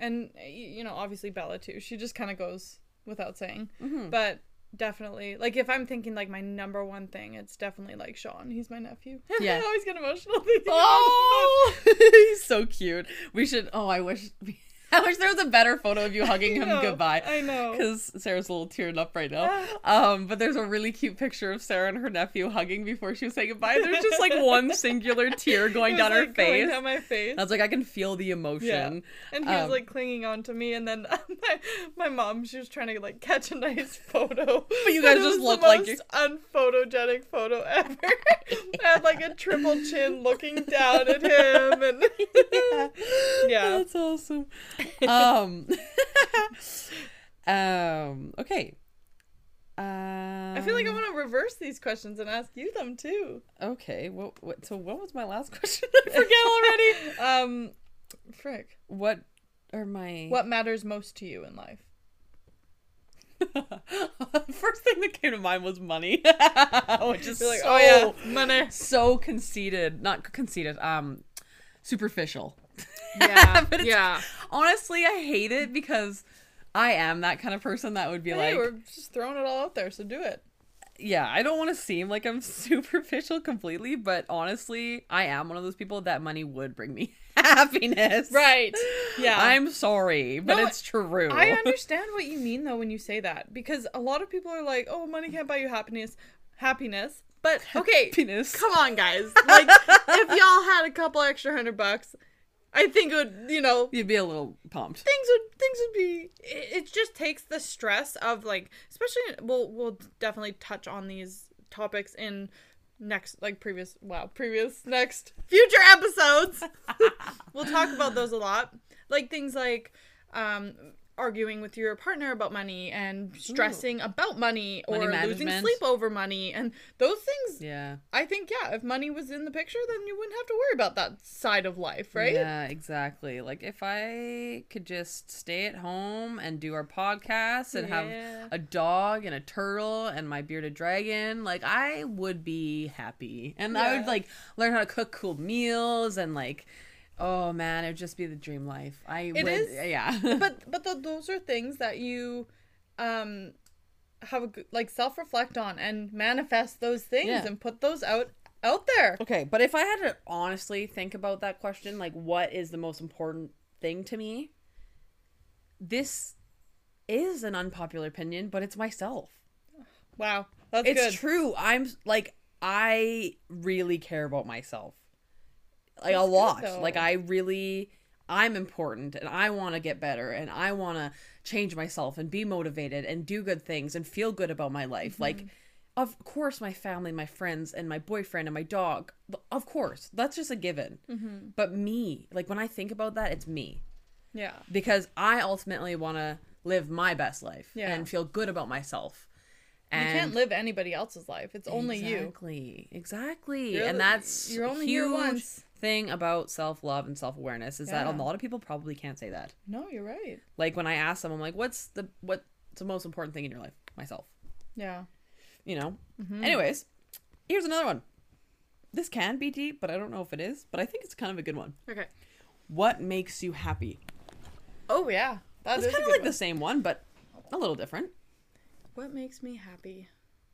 and you know obviously Bella too. She just kind of goes without saying, Mhm. but definitely like if I'm thinking like my number one thing, it's definitely like Sean. He's my nephew. Yeah. I always get emotional. Oh, he's so cute. We should. Oh, I wish. I wish there was a better photo of you hugging him know, goodbye. I know. because Sarah's a little teared up right now. Um, but there's a really cute picture of Sarah and her nephew hugging before she was saying goodbye. There's just like one singular tear going down was, her like, going face. down my face. I was like, I can feel the emotion. And he was Um, like clinging on to me, and then my, my mom, she was trying to like catch a nice photo. But you guys just look like the most unphotogenic photo ever. I had like a triple chin looking down at him, and Yeah. that's awesome. Um, um, okay. Um, I feel like I want to reverse these questions and ask you them too. Okay, what, what? So what was my last question? I forget already. Um, Frick. What are my What matters most to you in life? First thing that came to mind was money, which is like, so oh yeah, money. so conceited, not conceited, um, superficial. Yeah, But yeah. Honestly, I hate it because I am that kind of person that would be Hey, like, we're just throwing it all out there, so do it. yeah, I don't want to seem like I'm superficial completely, but honestly, I am one of those people that money would bring me happiness. Right. Yeah. I'm sorry, but No, it's true. I understand what you mean though when you say that because a lot of people are like, "Oh, money can't buy you happiness." Happiness. But okay, Happiness. come on guys. Like if y'all had a couple extra hundred bucks, I think it would, you know, You'd be a little pumped. things would things would be it, it just takes the stress of like especially we'll we'll definitely touch on these topics in next like previous wow previous next future episodes we'll talk about those a lot like things like um arguing with your partner about money and stressing about money or Money losing sleep over money and those things Yeah. i think yeah if money was in the picture then you wouldn't have to worry about that side of life right Yeah, exactly. Like if I could just stay at home and do our podcast and Yeah. have a dog and a turtle and my bearded dragon, like I would be happy. And I would like learn how to cook cool meals and like oh man, it would just be the dream life. I It would is, yeah. but but th those are things that you um have a good, like self reflect on and manifest those things Yeah. and put those out out there. Okay, but if I had to honestly think about that question, like what is the most important thing to me? This is an unpopular opinion, but it's myself. Wow, that's it's good. true. I'm like I really care about myself. Like That's a lot. like I really I'm important and I want to get better and I want to change myself and be motivated and do good things and feel good about my life. Mm-hmm. Like of course my family, my friends and my boyfriend and my dog. Of course. That's just a given. Mm-hmm. But me, like when I think about that, it's me Yeah, because I ultimately want to live my best life Yeah. and feel good about myself. And you can't live anybody else's life. It's only you. Exactly. Exactly. And that's you're only huge here once. Thing about self-love and self-awareness is that a lot of people probably can't say that. No, you're right. Like when I ask them I'm like what's the what's the most important thing in your life? Myself. Yeah. You know? Mm-hmm. Anyways, here's another one. This can be deep, but I don't know if it is, but I think it's kind of a good one. Okay. What makes you happy? Oh yeah, that It's is kind of like one. the same one, but a little different. What makes me happy?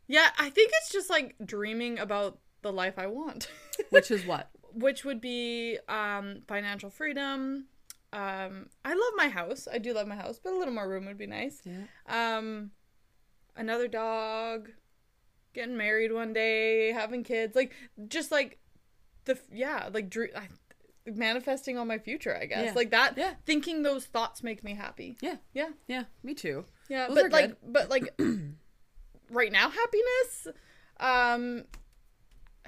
Yeah, I think it's just like dreaming about the life I want. Which is what? Which would be um, financial freedom. Um, I love my house. I do love my house, but a little more room would be nice. Yeah. Um, another dog, getting married one day, having kids, like just like the yeah, like dr- I, manifesting on my future. I guess Yeah. like that. Yeah. Thinking those thoughts make me happy. Yeah. Yeah, Yeah, me too. yeah. Those but like, good. but like, right now, happiness. Um,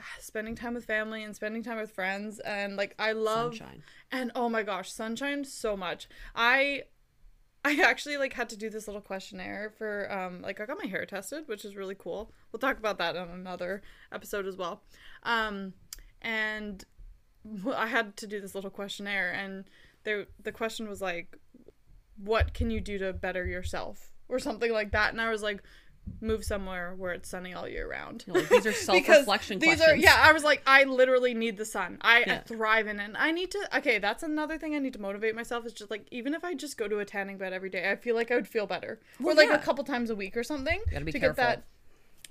spending time with family and spending time with friends and like I love Sunshine. and oh my gosh, sunshine so much. I I actually like had to do this little questionnaire for um like I got my hair tested, which is really cool. We'll talk about that on another episode as well. Um and I had to do this little questionnaire and there the question was like what can you do to better yourself or something like that and I was like move somewhere where it's sunny all year round. Like, these are self-reflection these questions. are yeah i was like i literally need the sun I, I thrive in it and i need to okay that's another thing i need to motivate myself is just like even if i just go to a tanning bed every day i feel like i would feel better Well, or like yeah. a couple times a week or something Gotta be to careful. get that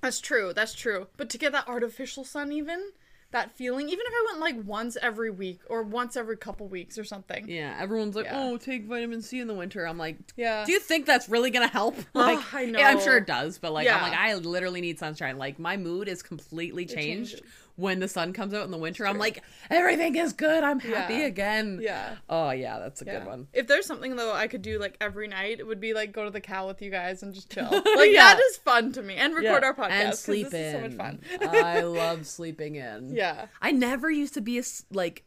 that's true that's true but to get that artificial sun even that feeling even if i went like once every week or once every couple weeks or something Yeah, everyone's like, Yeah. "Oh, take vitamin C in the winter." I'm like, yeah "Do you think that's really gonna help?" Like, I yeah, I'm sure it does, but like, Yeah. I'm like, I literally need sunshine. Like, my mood is completely changed. When the sun comes out in the winter. I'm like, everything is good. I'm happy Yeah. again. yeah Oh yeah, that's a Yeah. good one. If there's something though I could do like every night, it would be like go to the cow with you guys and just chill. Like Yeah. that is fun to me, and record our podcast and sleep in. so much fun. I love sleeping in. yeah, I never used to be a like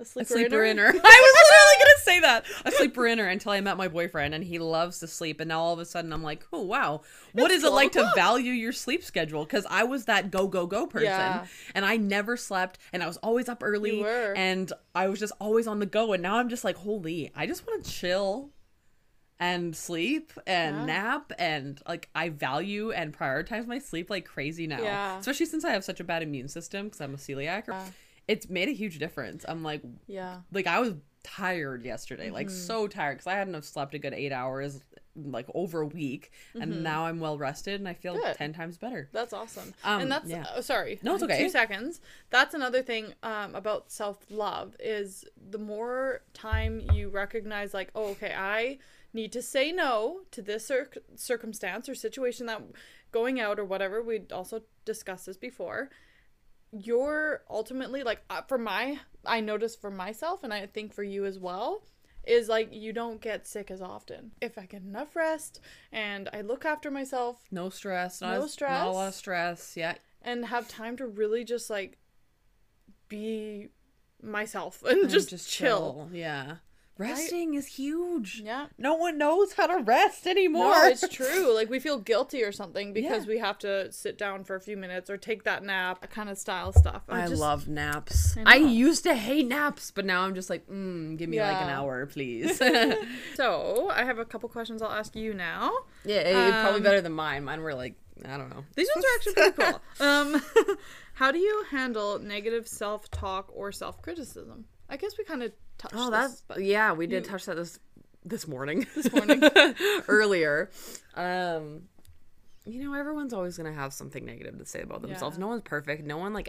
A sleeper, a sleeper inner? inner. I was literally gonna say that a sleeper inner until I met my boyfriend, and he loves to sleep. And now all of a sudden, I'm like, oh wow, what It's is it like to 12 value your sleep schedule? Because I was that go go go person, Yeah. and I never slept, and I was always up early, and I was just always on the go. And now I'm just like, holy, I just want to chill. And sleep and Yeah. nap and like I value and prioritize my sleep like crazy now. Yeah. Especially since I have such a bad immune system because I'm a celiac. Yeah. It's made a huge difference. I'm like, Yeah. like I was tired yesterday, like Mm-hmm. so tired because I hadn't have slept a good eight hours like over a week, and now I'm well rested and I feel Mm-hmm. Good. ten times better. That's awesome. Um, and that's yeah. oh, sorry. No, it's okay. Two seconds. That's another thing um, about self love is the more time you recognize, like, oh, okay, I need to say no to this cir- circumstance or situation that going out or whatever. We also discussed this before. You're ultimately like uh, for my I notice for myself and I think for you as well is like you don't get sick as often. If I get enough rest and I look after myself No stress, No as- not a lot of stress. stress. Yeah, and have time to really just like be myself and and just, chill. Yeah, resting is huge. Yeah. No one knows how to rest anymore. No, it's true. Like we feel guilty or something because Yeah. we have to sit down for a few minutes or take that nap, that kind of style stuff. I just- love naps. I I, used to hate naps, but now I'm just like, mm, give me like an hour, please. So I have a couple questions I'll ask you now. yeah, it's probably Um, better than mine. Mine were like, I don't know. These ones are actually pretty cool. Um, how do you handle negative self-talk or self-criticism? I guess we kind of touched. Oh, this, that's yeah. We did you- touch that this this morning. This morning. earlier. Um, you know, everyone's always gonna have something negative to say about themselves. Yeah. No one's perfect. No one like.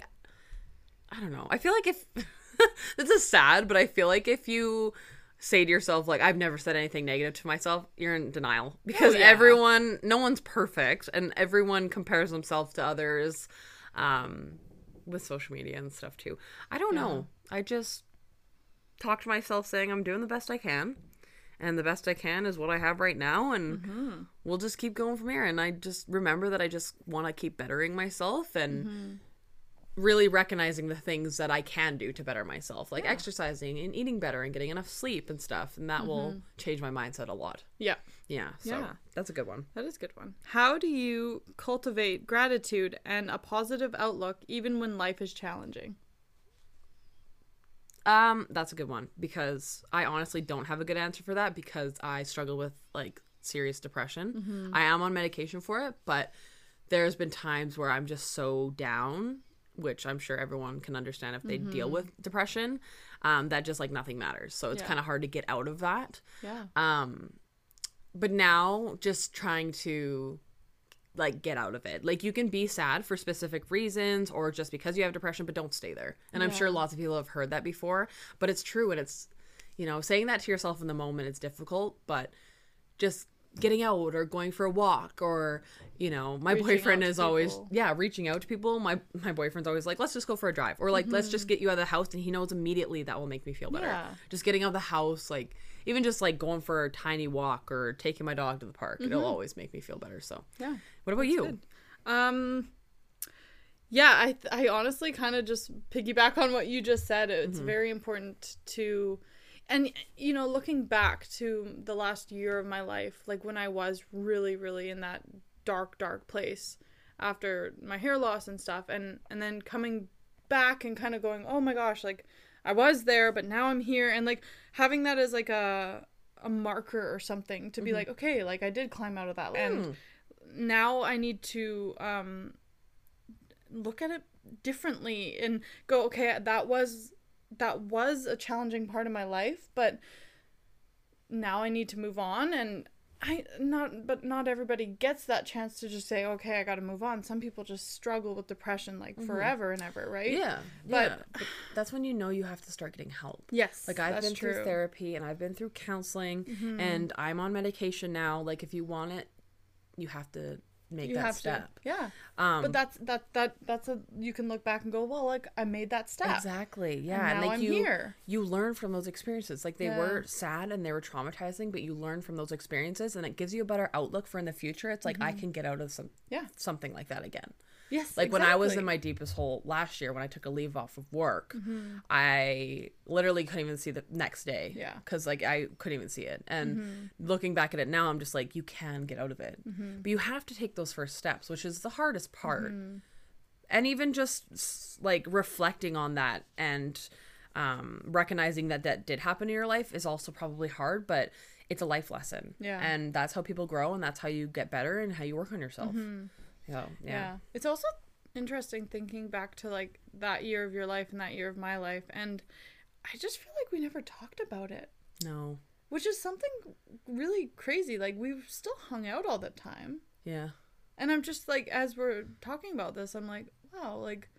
I don't know. I feel like if this is sad, but I feel like if you say to yourself like I've never said anything negative to myself, you're in denial because Oh, yeah. everyone, no one's perfect, and everyone compares themselves to others, um, with social media and stuff too. I don't know. I just talk to myself saying I'm doing the best I can. And the best I can is what I have right now, and Mm-hmm. we'll just keep going from here. And I just remember that I just want to keep bettering myself and Mm-hmm. really recognizing the things that I can do to better myself, like exercising and eating better and getting enough sleep and stuff. And that will change my mindset a lot. yeah. Yeah, so Mm-hmm. Yeah. that's a good one. That is a good one. How do you cultivate gratitude and a positive outlook even when life is challenging? Um, that's a good one because I honestly don't have a good answer for that because I struggle with like serious depression. I am on medication for it, but there's been times where I'm just so down, which I'm sure everyone can understand if they deal with depression, um, that just like nothing matters. So it's Yeah. kind of hard to get out of that. Yeah. Um, but now just trying to like get out of it. Like you can be sad for specific reasons or just because you have depression, but don't stay there. And I'm sure lots of people have heard that before, but it's true and it's you know, saying that to yourself in the moment is difficult, but just getting out or going for a walk or you know my Reaching boyfriend is always yeah reaching out to people my my boyfriend's always like let's just go for a drive or like let's just get you out of the house and he knows immediately that will make me feel better Yeah. just getting out of the house like even just like going for a tiny walk or taking my dog to the park it'll always make me feel better so Yeah. What about you good. Um yeah, I th- I honestly kind of just piggyback on what you just said. It's mm-hmm. very important to and you know, looking back to the last year of my life, like when I was really really in that dark dark place after my hair loss and stuff and and then coming back and kind of going, "Oh my gosh, like I was there, but now I'm here." And like having that as like a a marker or something to be mm-hmm. like, "Okay, like I did climb out of that." And mm. Now I need to um look at it differently and go okay that was that was a challenging part of my life but now I need to move on. And I not but not everybody gets that chance to just say okay I got to move on. Some people just struggle with depression like forever and ever right? Yeah But- yeah. but that's when you know you have to start getting help. Yes like I've been true. through therapy and I've been through counseling and I'm on medication now. Like if you want it you have to make you that step to yeah um but that's that that that's a you can look back and go well like I made that step Exactly. Yeah. and And, like I'm you here. you learn from those experiences. Like they Yeah. were sad and they were traumatizing, but you learn from those experiences and it gives you a better outlook for in the future. It's like I can get out of some Mm-hmm. Yeah. something like that again. Yes, Like when I was in my deepest hole last year when I took a leave off of work, Mm-hmm. I literally couldn't even see the next day. Yeah. Mm-hmm. Cuz like I couldn't even see it. And looking back at it now I'm just like you can get out of it. But you have to take those first steps, which is the hardest part. Mm-hmm. And even just like reflecting on that and um, recognizing that that did happen in your life is also probably hard, but it's a life lesson. Yeah. And that's how people grow and that's how you get better and how you work on yourself. Yeah. Yeah. Yeah. It's also interesting thinking back to like that year of your life and that year of my life. And I just feel like we never talked about it, No. which is something really crazy. Like we've still hung out all the time. Yeah. And I'm just like, as we're talking about this, I'm like, wow, like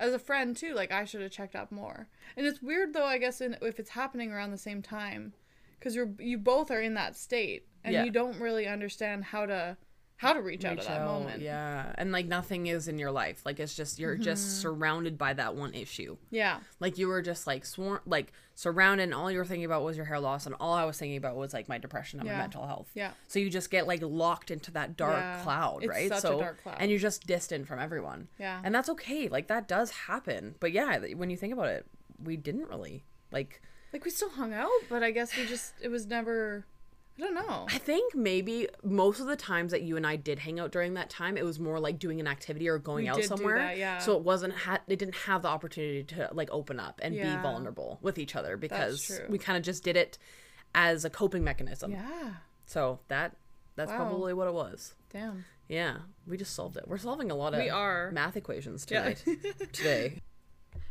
as a friend too, like I should have checked up more. And it's weird though, I guess, in, if it's happening around the same time, because you're you both are in that state and Yeah. you don't really understand how to how to reach, out at that moment. Yeah. And like nothing is in your life. Like it's just you're Mm-hmm. just surrounded by that one issue. Yeah. Like you were just like sworn like surrounded and all you were thinking about was your hair loss and all I was thinking about was like my depression and Yeah. my mental health. Yeah. So you just get like locked into that dark Yeah. cloud, It's right? such a so dark cloud. and you're just distant from everyone. Yeah. And that's okay. Like that does happen. But yeah, when you think about it, we didn't really like Like we still hung out, but I guess we just it was never I don't know. I think maybe most of the times that you and I did hang out during that time, it was more like doing an activity or going We out somewhere. that, yeah. So it wasn't ha- it didn't have the opportunity to like open up and Yeah. be vulnerable with each other because we kind of just did it as a coping mechanism. Yeah. So that that's Wow. probably what it was. Damn. Yeah, we just solved it. We're solving a lot of We are. math equations Yeah. tonight. today.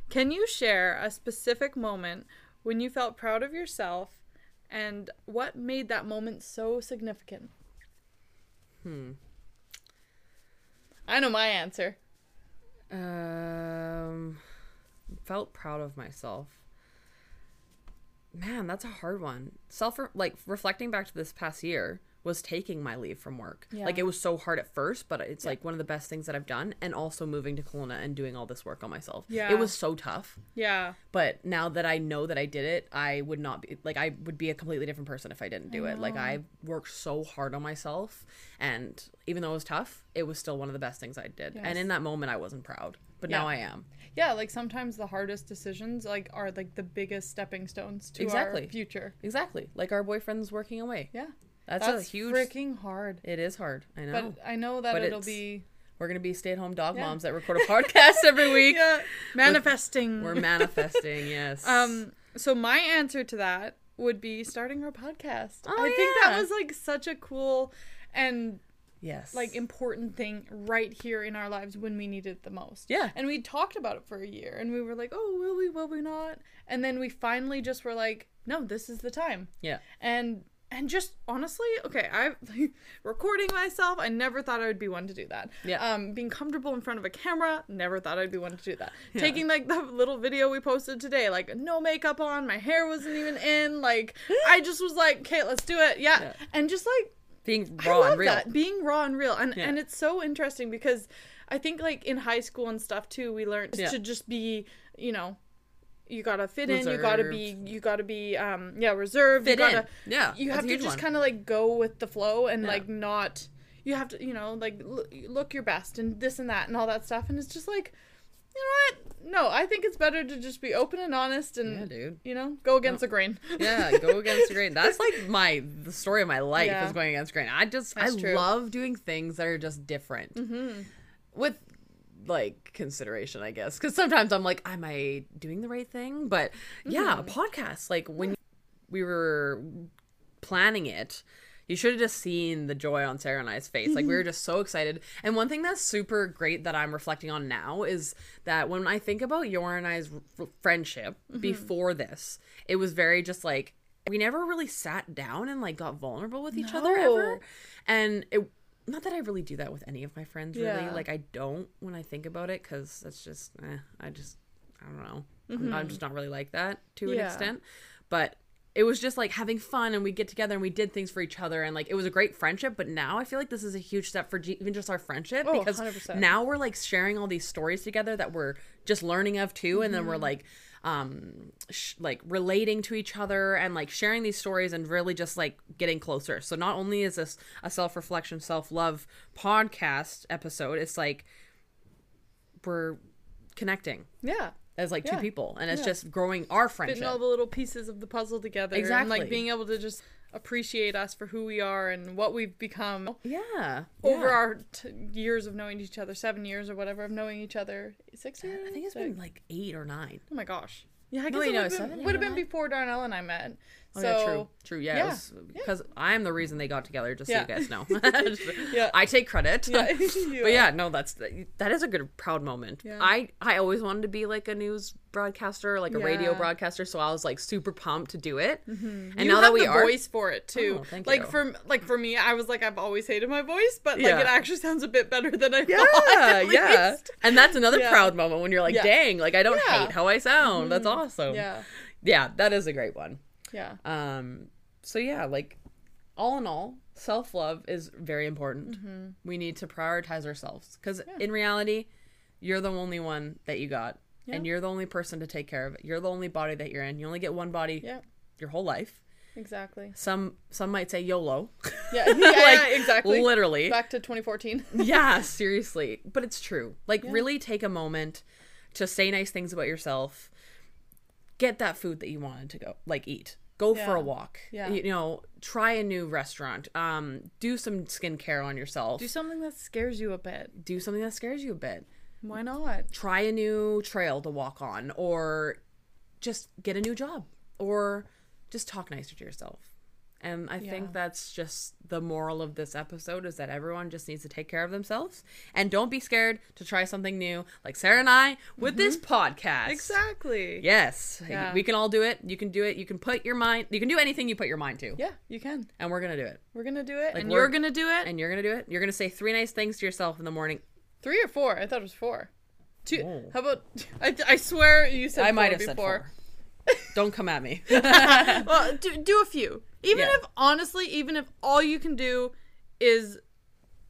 Can you share a specific moment when you felt proud of yourself and what made that moment so significant? Hmm. I know my answer. Um, felt proud of myself. Man, that's a hard one. Self like reflecting back to this past year was taking my leave from work. Yeah. Like it was so hard at first, but it's like one of the best things that I've done and also moving to Kelowna and doing all this work on myself. Yeah. It was so tough, Yeah. but now that I know that I did it, I would not be like I would be a completely different person if I didn't do it. Like I worked so hard on myself and even though it was tough, it was still one of the best things I did. Yes. And in that moment I wasn't proud, but Yeah. now I am. Yeah, like sometimes the hardest decisions like are like the biggest stepping stones to Exactly. our future. Exactly. Like our boyfriend's working away. Yeah. That's, That's a huge. freaking hard. It is hard. I know. But I know that But it'll be We're gonna be stay-at-home dog Yeah. moms that record a podcast every week. yeah, manifesting. We're manifesting. Yes. Um, so my answer to that would be starting our podcast. Oh, I think that was like such a cool and Yes. like important thing right here in our lives when we need it the most. Yeah. And we talked about it for a year and we were like, "Oh, will we? Will we not?" And then we finally just were like, "No, this is the time." Yeah. And and just honestly, okay, I like recording myself. I never thought I would be one to do that. Yeah. Um, being comfortable in front of a camera, never thought I'd be one to do that. Taking like the little video we posted today, like no makeup on, my hair wasn't even in. Like I just was like, okay, let's do it. Yeah. Yeah. And just like Being raw and real. that being raw and real, and Yeah. and it's so interesting because I think like in high school and stuff too, we learned Yeah. to just be, you know. You gotta fit in. You gotta be. You gotta be. Um. Yeah. Reserved. Fit you gotta, in. Yeah, You have to just kind of like go with the flow and Yeah. like not. You have to. You know, like look, look your best and this and that and all that stuff. And it's just like, you know what? No, I think it's better to just be open and honest and Yeah, dude. you know go against the grain. yeah, go against the grain. That's like my the story of my life Yeah. is going against grain. I just That's I true. love doing things that are just different mm-hmm. with like consideration, I guess. Because sometimes I'm like, am I doing the right thing? But yeah, Mm-hmm. podcasts. Like when we were planning it. You should have just seen the joy on Sarah and I's face. Like we were just so excited. And one thing that's super great that I'm reflecting on now is that when I think about your and I's r- friendship Mm-hmm. before this, it was very just like we never really sat down and like got vulnerable with each other ever. And it not that I really do that with any of my friends really. Yeah. Like I don't when I think about it cuz that's just eh, I just I don't know. I'm, I'm just not really like that to an Mm-hmm. Extent. But it was just like having fun and we get together and we did things for each other and like it was a great friendship but now i feel like this is a huge step for even just our friendship Oh, because 100%. now we're like sharing all these stories together that we're just learning of too and then Mm-hmm. we're like um sh- like relating to each other and like sharing these stories and really just like getting closer so not only is this a self-reflection self-love podcast episode it's like we're connecting Yeah. As like two people and it's Yeah. just growing our Fitting friendship. all the little pieces of the puzzle together. And like being able to just appreciate us for who we are and what we've become yeah. over yeah. our t- years of knowing each other, seven years or whatever of knowing each other. Six years? I think it's Six? been like eight or nine. Oh my gosh. Yeah, I No, guess wait, it no, would seven, have eight, been, before Darnell and I met. Oh, so yeah, true. True. Yeah. yeah, Because I'm the reason they got together, just Yeah. so you guys know. Yeah. I take credit. Yeah. But yeah, no, that's that is a good proud moment. Yeah. I I always wanted to be like a news broadcaster, like a radio broadcaster, so I was like super pumped to do it. And Mm-hmm. you now that we the are, voice for it too. Oh, like you. for like for me, I was like I've always hated my voice, but like Yeah. it actually sounds a bit better than I yeah, thought. yeah, least. and that's another Yeah. proud moment when you're like, Yeah. dang, like I don't Yeah. Mm-hmm. hate how I sound. That's awesome. Yeah. yeah, that is a great one. Yeah. Um, so yeah, like all in all, self love is very important. Mm-hmm. We need to prioritize ourselves because in reality, you're the only one that you got, and you're the only person to take care of it. You're the only body that you're in. You only get one body Yeah. your whole life. Exactly. Some some might say YOLO, Yeah. yeah, like yeah, exactly. literally. Back to 2014. yeah, seriously. But it's true. Like, really take a moment to say nice things about yourself. Get that food that you wanted to go, like, eat. Go for a walk. Yeah. You know, try a new restaurant. Um, do some skincare on yourself. Do something that scares you a bit. do something that scares you a bit. Why not? Try a new trail to walk on, or just get a new job, or just talk nicer to yourself. And I Yeah. think that's just the moral of this episode is that everyone just needs to take care of themselves and don't be scared to try something new, like Sarah and I with this mm-hmm. podcast. Exactly. Yes, Yeah. we can all do it. You can do it. You can put your mind. You can do anything you put your mind to, Yeah, you can. and we're gonna do it. We're gonna do it, and you're gonna do it. And you're gonna do it. You're gonna say three nice things to yourself in the morning. Three or four? I thought it was four. Two. Oh. How about? I, I swear you said. I might have said before. four. Don't come at me. well, do, do a few. Even Yeah. if honestly, even if all you can do is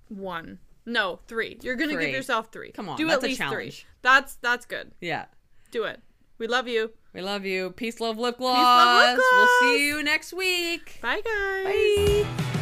one. No, three. You're gonna Three. give yourself three. Come on, do at a least three. That's that's good. yeah. Do it. We love you. We love you. Peace, love, lip gloss. love, lip We'll see you next week. Bye guys. Bye.